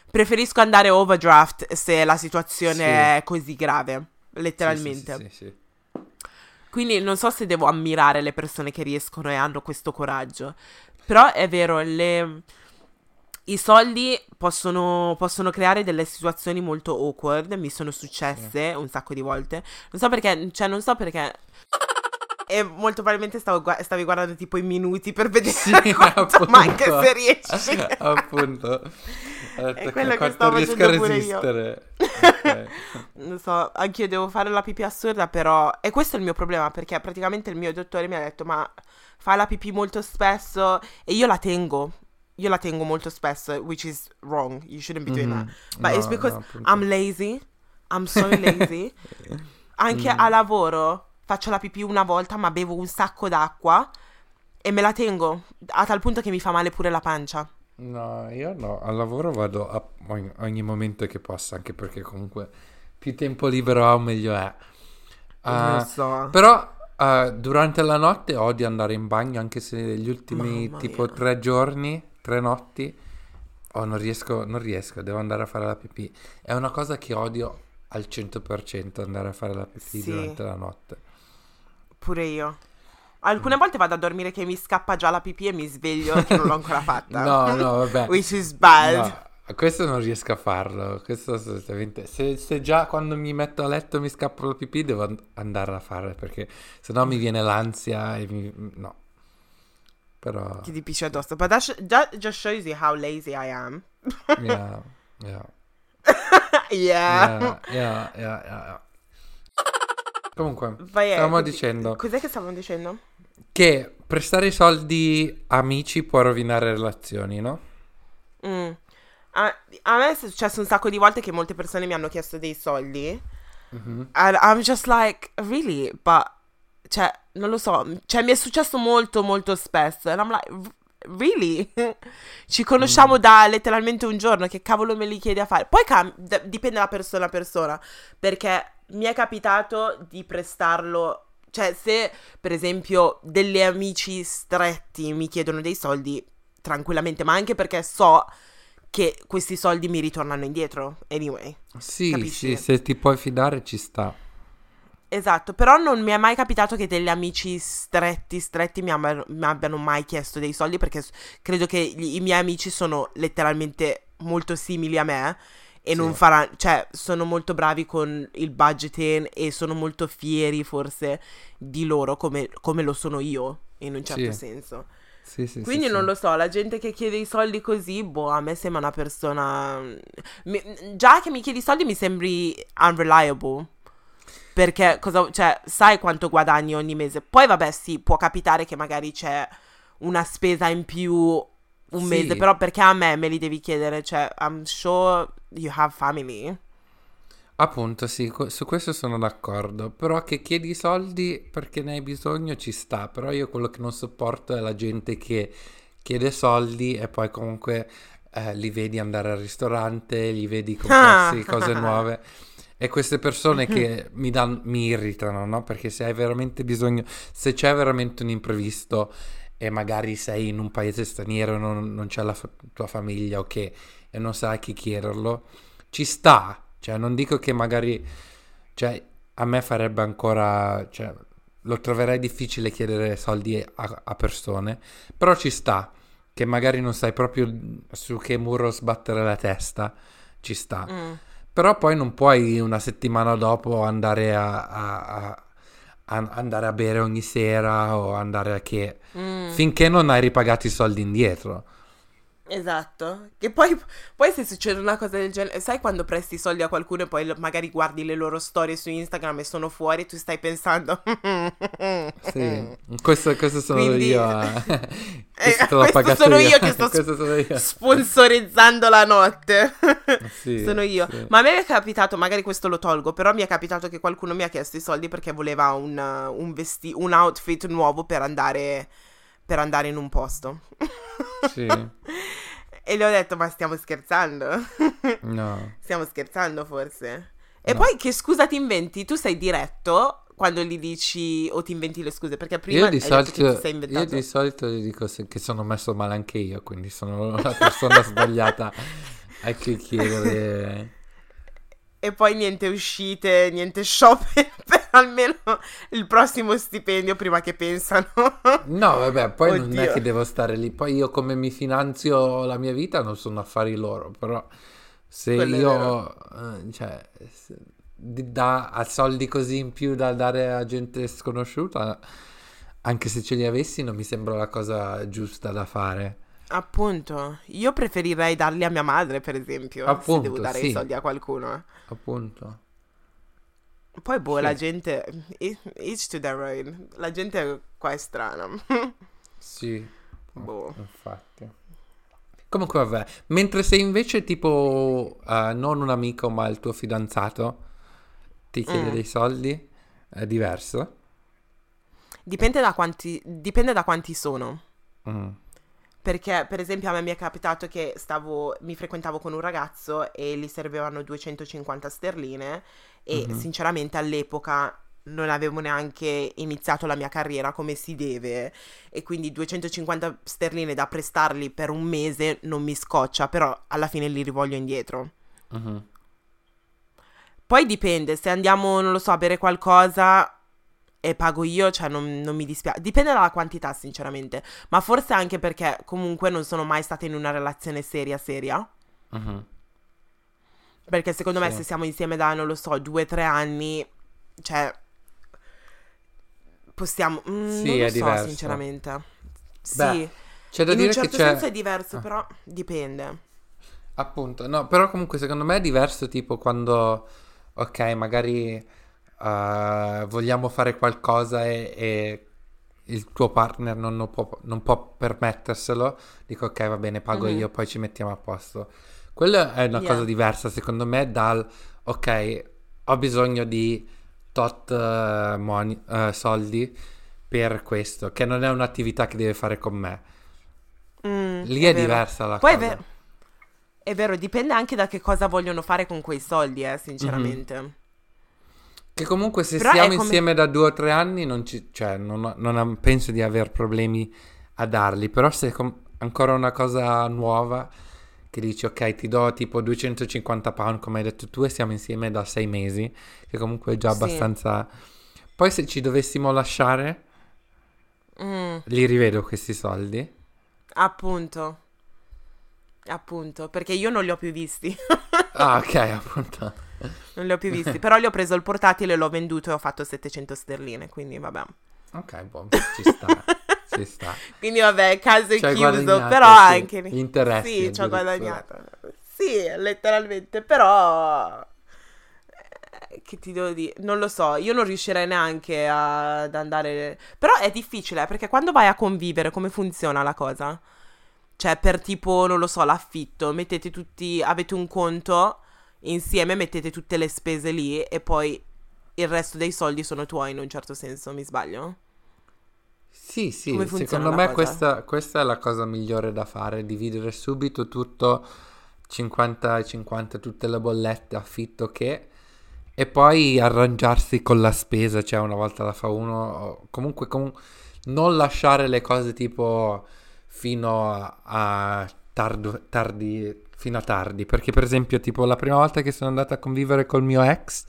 Preferisco andare overdraft se la situazione Sì. è così grave, letteralmente. Sì, sì, sì, sì. Quindi non so se devo ammirare le persone che riescono e hanno questo coraggio. Però è vero, le- i soldi possono, possono creare delle situazioni molto awkward. Mi sono successe un sacco di volte. Non so perché, cioè, non so perché. E molto probabilmente stavo gua- stavi guardando tipo i minuti per vedere Sì, quanto appunto. manca se riesci. appunto. È quello che stavo riesco a resistere. Ok. Non so, anch'io devo fare la pipì assurda, però... E questo è il mio problema, perché praticamente il mio dottore mi ha detto, ma fai la pipì molto spesso e io la tengo. Io la tengo molto spesso, which is wrong. You shouldn't be doing Mhm. that. But it's No, because no. I'm lazy. I'm so lazy. Anche Mm. a lavoro faccio la pipì una volta, ma bevo un sacco d'acqua e me la tengo a tal punto che mi fa male pure la pancia. No, io no, al lavoro vado a ogni, momento che posso, anche perché comunque più tempo libero ho meglio è. Non lo so. Però eh, durante la notte odio andare in bagno, anche se negli ultimi Mamma tipo mia. tre giorni, tre notti, oh, non riesco, non riesco, devo andare a fare la pipì. È una cosa che odio al 100% andare a fare la pipì Sì. durante la notte. Pure io. Alcune volte vado a dormire che mi scappa già la pipì e mi sveglio che non l'ho ancora fatta. No, no, vabbè. Which is bad. No, questo non riesco a farlo. Questo assolutamente. Se, se già quando mi metto a letto mi scappa la pipì, devo and- andare a fare perché sennò mi viene l'ansia e mi... no. Però ti pisci addosso. But that, sh- that just shows you how lazy I am. yeah, yeah, yeah. yeah, yeah, yeah, yeah. Comunque, Vai, eh, stavamo dicendo Cos'è che stavamo dicendo? che prestare soldi amici può rovinare relazioni, no? Mm. A, a me è successo un sacco di volte che molte persone mi hanno chiesto dei soldi. Mhm. And I'm just like, really? But, cioè, non lo so. Cioè, mi è successo molto, molto spesso. And I'm like, "R- really? Ci conosciamo Mm. da letteralmente un giorno. Che cavolo me li chiedi a fare? Poi cam- d- dipende da persona a persona. Perché mi è capitato di prestarlo. Cioè, se per esempio degli amici stretti mi chiedono dei soldi, tranquillamente, ma anche perché so che questi soldi mi ritornano indietro. Anyway. Sì, Capisci? sì, se ti puoi fidare ci sta. Esatto, però non mi è mai capitato che degli amici stretti, stretti mi abbiano, mi abbiano mai chiesto dei soldi perché s- credo che gli- i miei amici sono letteralmente molto simili a me e Sì. non faranno, cioè sono molto bravi con il budgeting e sono molto fieri forse di loro come, come lo sono io in un certo Sì. senso. Sì, sì, Quindi sì, non lo so, la gente che chiede i soldi così, boh, a me sembra una persona... mi- già che mi chiedi i soldi mi sembri unreliable. Perché cosa, cioè, sai quanto guadagni ogni mese. Poi vabbè, sì, può capitare che magari c'è una spesa in più un Sì. mese, però perché a me me li devi chiedere? Cioè, I'm sure you have family. Appunto, sì, su questo sono d'accordo. Però che chiedi soldi perché ne hai bisogno ci sta. Però io quello che non sopporto è la gente che chiede soldi e poi comunque eh, li vedi andare al ristorante, li vedi comprarsi cose nuove. E queste persone che mi, dan- mi irritano, no? Perché se hai veramente bisogno, se c'è veramente un imprevisto e magari sei in un paese straniero, non, non c'è la fa- tua famiglia o che e non sai a chi chiederlo, ci sta. Cioè, non dico che magari, cioè, a me farebbe ancora, cioè, lo troverei difficile chiedere soldi a, a persone, però ci sta, che magari non sai proprio su che muro sbattere la testa, ci sta. Mm. Però poi non puoi una settimana dopo andare a, a- a- a- andare a bere ogni sera o andare a che... Mm. Finché non hai ripagato i soldi indietro. Esatto, che poi, poi se succede una cosa del genere, sai quando presti i soldi a qualcuno e poi magari guardi le loro storie su Instagram e sono fuori e tu stai pensando... Sì, questo, questo sono Quindi- io. a- Eh, questo l'ho questo sono io che sto io. sponsorizzando la notte. Sì, sono io. sì. Ma a me è capitato, magari questo lo tolgo, però mi è capitato che qualcuno mi ha chiesto i soldi perché voleva un, un, vesti- un outfit nuovo per andare, per andare in un posto. Sì, E le ho detto, ma stiamo scherzando? no. Stiamo scherzando forse? E No. poi che scusa ti inventi? Tu sei diretto quando gli dici o ti inventi le scuse? Perché prima Io di, solito, io di solito gli dico se- che sono messo male anche io, quindi sono la persona sbagliata a cui chiedere. E poi niente uscite, niente shopping almeno il prossimo stipendio prima che pensano. No, vabbè, poi non è Oddio. che devo stare lì. Poi io come mi finanzio la mia vita non sono affari loro, però se Quello io, eh, cioè, se- da a soldi così in più da dare a gente sconosciuta, anche se ce li avessi, non mi sembra la cosa giusta da fare. Appunto, io preferirei darli a mia madre, per esempio, se Appunto, devo dare sì. i soldi a qualcuno. Appunto. Poi, boh, Sì. la gente... Each to their own. La gente qua è strana. Sì, boh. infatti. Comunque, vabbè, mentre se invece tipo eh, non un amico ma il tuo fidanzato ti chiede Mm. dei soldi, è diverso. Dipende da quanti, dipende da quanti sono. Mm. Perché, per esempio, a me mi è capitato che stavo, mi frequentavo con un ragazzo e gli servivano 250 sterline e Mhm. sinceramente all'epoca non avevo neanche iniziato la mia carriera come si deve e quindi 250 sterline da prestarli per un mese non mi scoccia, però alla fine li rivoglio indietro. Mhm. Poi dipende, se andiamo, non lo so, a bere qualcosa e pago io, cioè non, non mi dispiace. Dipende dalla quantità, sinceramente. Ma forse anche perché comunque non sono mai stata in una relazione seria, seria. Mhm. Perché secondo me Sì. se siamo insieme da, non lo so, due o tre anni, cioè, possiamo... mm, Sì, non lo è so, diverso. sinceramente. Beh, sì, C'è da in dire un certo che c'è... senso è diverso, Ah. però dipende. Appunto, no, però comunque secondo me è diverso tipo quando, ok, magari eh, vogliamo fare qualcosa e, e il tuo partner non, lo può, non può permetterselo, dico ok, va bene, pago Mhm. io, poi ci mettiamo a posto. Quella è una Yeah. cosa diversa secondo me dal, ok, ho bisogno di tot eh, money- eh, soldi per questo, che non è un'attività che deve fare con me. Mm, Lì è, vero. diversa la Poi è, cosa. ver- è vero, dipende anche da che cosa vogliono fare con quei soldi, eh, sinceramente. Che comunque se Però siamo come- insieme da due o tre anni non, ci, cioè, non, non penso di aver problemi a darli, però se com- ancora una cosa nuova che dici ok ti do tipo 250 pound come hai detto tu e siamo insieme da sei mesi, che comunque è già Sì. abbastanza... Poi se ci dovessimo lasciare, Mm, li rivedo questi soldi. appunto. Appunto, perché io non li ho più visti. Ah ok appunto. Non li ho più visti, però gli ho preso il portatile, l'ho venduto e ho fatto 700 sterline, quindi vabbè. Ok, buon, ci sta, ci sta. Quindi vabbè, caso è chiuso, però sì, anche interessi Sì, ci ho guadagnato. Sì, letteralmente, però eh, che ti devo dire? Non lo so, io non riuscirei neanche ad andare Però è difficile, eh, perché quando vai a convivere come funziona la cosa? Cioè, per tipo, non lo so, l'affitto, mettete tutti avete un conto insieme, mettete tutte le spese lì e poi il resto dei soldi sono tuoi in un certo senso, mi sbaglio? Sì, sì, secondo me questa, questa è la cosa migliore da fare, dividere subito tutto 50 e 50, tutte le bollette, affitto che, e poi arrangiarsi con la spesa, cioè una volta la fa uno, comunque com- non lasciare le cose tipo fino a, a tardo- tardi, fino a tardi, perché per esempio tipo la prima volta che sono andata a convivere col mio ex,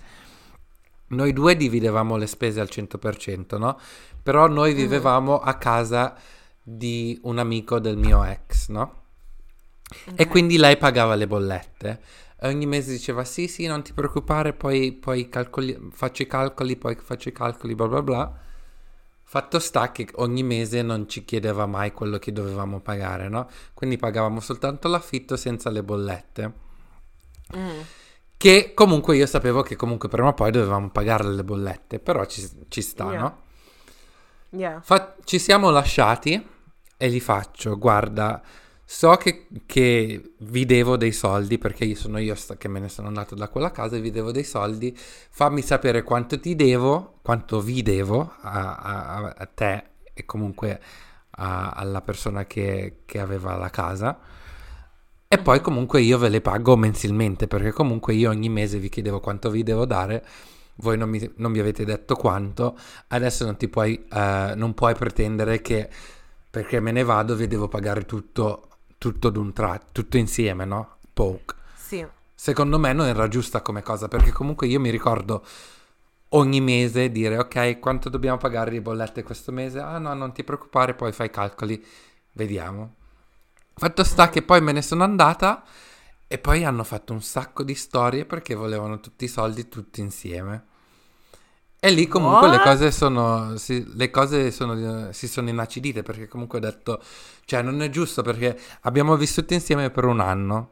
noi due dividevamo le spese al 100%, no? Però noi vivevamo a casa di un amico del mio ex, no? E quindi lei pagava le bollette. Ogni mese diceva sì, sì, non ti preoccupare, poi, poi calcoli, faccio i calcoli, poi faccio i calcoli, bla bla bla. Fatto sta che ogni mese non ci chiedeva mai quello che dovevamo pagare, no? Quindi pagavamo soltanto l'affitto senza le bollette. Mm. Che comunque io sapevo che comunque prima o poi dovevamo pagare le bollette, però ci, ci sta, Yeah. no? Yeah. Fa- ci siamo lasciati e gli faccio, guarda, so che, che vi devo dei soldi perché io sono io che me ne sono andato da quella casa e vi devo dei soldi, fammi sapere quanto ti devo, quanto vi devo a, a- a te e comunque a- alla persona che, che aveva la casa. E poi comunque io ve le pago mensilmente perché comunque io ogni mese vi chiedevo quanto vi devo dare, voi non mi, non mi avete detto quanto, adesso non ti puoi, eh, non puoi pretendere che perché me ne vado vi devo pagare tutto, tutto d'un tratto, tutto insieme, no? Poke. Sì. Secondo me non era giusta come cosa perché comunque io mi ricordo ogni mese dire ok quanto dobbiamo pagare di bollette questo mese, ah no non ti preoccupare poi fai i calcoli, vediamo. Fatto sta che poi me ne sono andata e poi hanno fatto un sacco di storie perché volevano tutti i soldi tutti insieme. E lì comunque le What? cose sono, si, le cose sono, si sono inacidite perché comunque ho detto, cioè non è giusto perché abbiamo vissuto insieme per un anno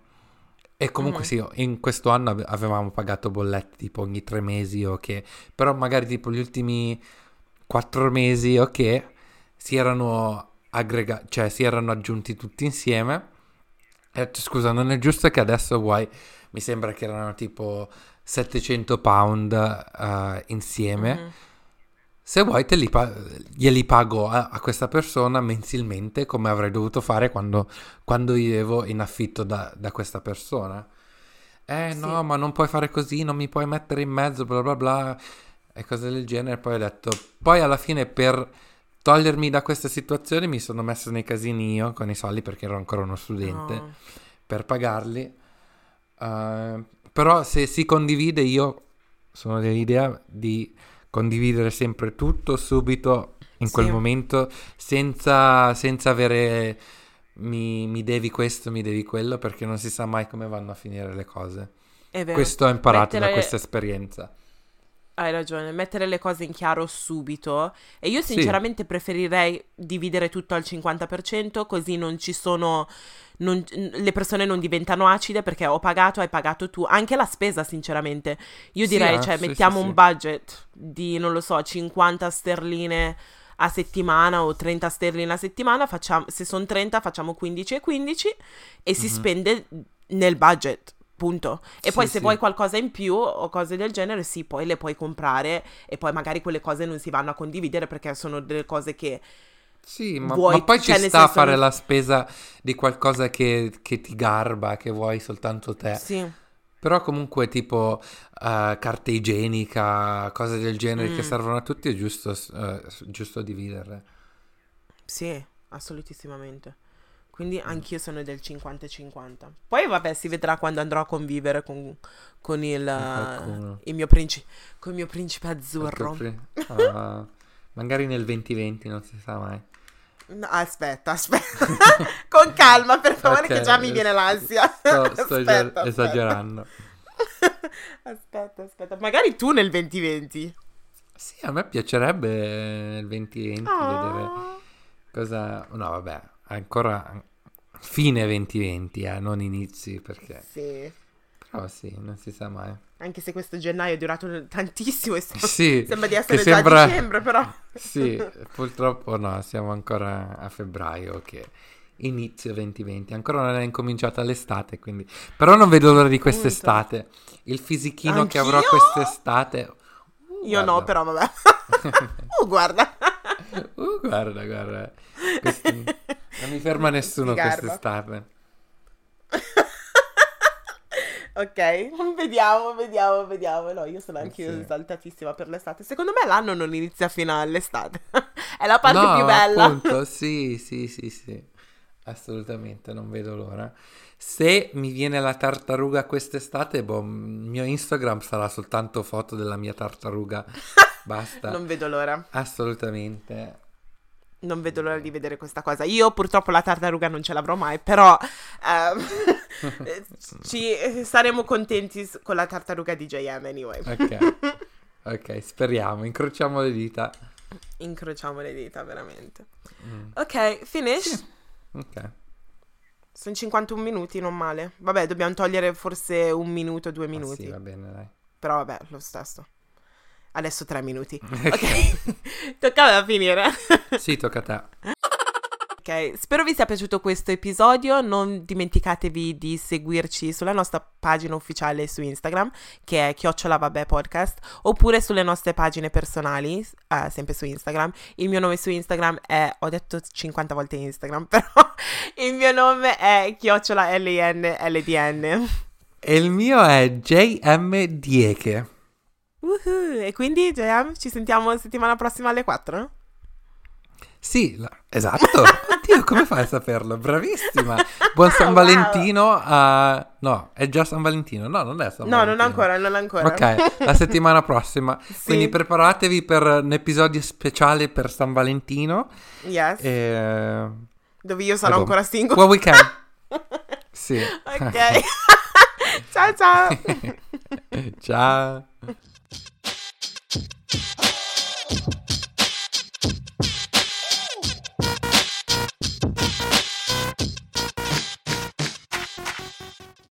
e comunque Mhm. sì, in questo anno ave- avevamo pagato bollette tipo ogni tre mesi o che, però magari tipo gli ultimi quattro mesi o che si erano aggregati, cioè si erano aggiunti tutti insieme. E ho detto, scusa, non è giusto che adesso vuoi, mi sembra che erano tipo 700 pound eh, insieme. Mhm. Se vuoi te li pa- glieli pago a, a questa persona mensilmente come avrei dovuto fare quando, quando vivevo in affitto da, da questa persona. Eh Sì. no, ma non puoi fare così, non mi puoi mettere in mezzo, bla bla bla, e cose del genere. Poi ho detto, poi alla fine per togliermi da questa situazione mi sono messo nei casini io con i soldi perché ero ancora uno studente No. per pagarli. Eh, però se si condivide, io sono dell'idea di condividere sempre tutto subito in quel Sì. momento senza, senza avere mi, mi devi questo, mi devi quello, perché non si sa mai come vanno a finire le cose. Questo ho imparato da Mettere- questa esperienza. Hai ragione, mettere le cose in chiaro subito. E io Sì. sinceramente preferirei dividere tutto al 50%, così non ci sono. non- le persone non diventano acide perché ho pagato, hai pagato tu. Anche la spesa, sinceramente. Io Sì, direi, eh, cioè, sì, mettiamo sì, un sì. budget di, non lo so, 50 sterline a settimana o 30 sterline a settimana. Facciamo, se sono 30, facciamo 15 e 15 e si Mhm. spende nel budget. Punto. E Sì, poi se sì. vuoi qualcosa in più o cose del genere, sì, poi le puoi comprare e poi magari quelle cose non si vanno a condividere perché sono delle cose che Sì, ma, Vuoi- ma poi ci cioè, sta a fare non- la spesa di qualcosa che, che ti garba, che vuoi soltanto te. sì, Però comunque tipo eh, carta igienica, cose del genere che Mm. servono a tutti, è giusto, eh, giusto dividerle. sì, assolutissimamente. Quindi Mm. anch'io sono del 50 e 50. Poi vabbè, si vedrà quando andrò a convivere con, con il, il mio principe, con il mio principe azzurro. Ecco qui. Ah, magari nel 2020, non si sa mai. No, aspetta, aspetta. con calma, per favore, Ok, che già mi viene l'ansia. Sto, sto Aspetta, aspetta. esagerando. Aspetta, aspetta. Magari tu nel 2020. Sì, a me piacerebbe nel 2020 vedere Ah. cosa... No, vabbè, ancora fine 2020, eh, non inizi, perché... Sì. Però sì, non si sa mai. Anche se questo gennaio è durato tantissimo e sta- Sì, sembra di essere già sembra- dicembre, però. Sì, purtroppo no, siamo ancora a febbraio che inizio 2020, ancora non è incominciata l'estate, quindi però non vedo l'ora di quest'estate. Il fisichino che avrò Anch'io? quest'estate. Uh, Io no, guarda. però vabbè. uh, guarda. Uh, guarda, guarda. Questi- Non mi ferma nessuno quest'estate. ok, vediamo, vediamo, vediamo. No, io sono anche Sì. esaltatissima per l'estate. Secondo me l'anno non inizia fino all'estate. è la parte no, più bella. appunto, sì, sì, sì, sì. Assolutamente, non vedo l'ora. Se mi viene la tartaruga quest'estate, boh, il mio Instagram sarà soltanto foto della mia tartaruga. Basta. Non vedo l'ora. Assolutamente. Non vedo l'ora di vedere questa cosa. Io purtroppo la tartaruga non ce l'avrò mai, però ehm, ci saremo contenti con la tartaruga di JM anyway. Ok. Ok, speriamo, incrociamo le dita. Incrociamo le dita, veramente. Mm, Ok, finish. Ok. Sono 51 minuti, non male. Vabbè, dobbiamo togliere forse un minuto, due Ah, minuti. sì, va bene, dai. Però vabbè, lo stesso. Adesso tre minuti. Ok, toccava finire. Sì, tocca a te. Ok, spero vi sia piaciuto questo episodio. Non dimenticatevi di seguirci sulla nostra pagina ufficiale su Instagram, che è Chiocciola Vabbè Podcast, oppure sulle nostre pagine personali, eh, sempre su Instagram. Il mio nome su Instagram è, ho detto 50 volte Instagram, però il mio nome è Chiocciola L-I-N-L-D-N. E il mio è JM Dieke. Woohoo! E quindi, JM, ci sentiamo settimana prossima alle 4? Sì, la- esatto. Oddio, come fai a saperlo? Bravissima. Buon San. Valentino a... No, è già San Valentino. No, non è San No, Valentino. non ancora, non ancora. Ok, la settimana prossima. Quindi preparatevi per un episodio speciale per San Valentino. Yes. E... Dove io sarò ancora single. Well, we can. Sì. ok. ciao ciao. Ciao.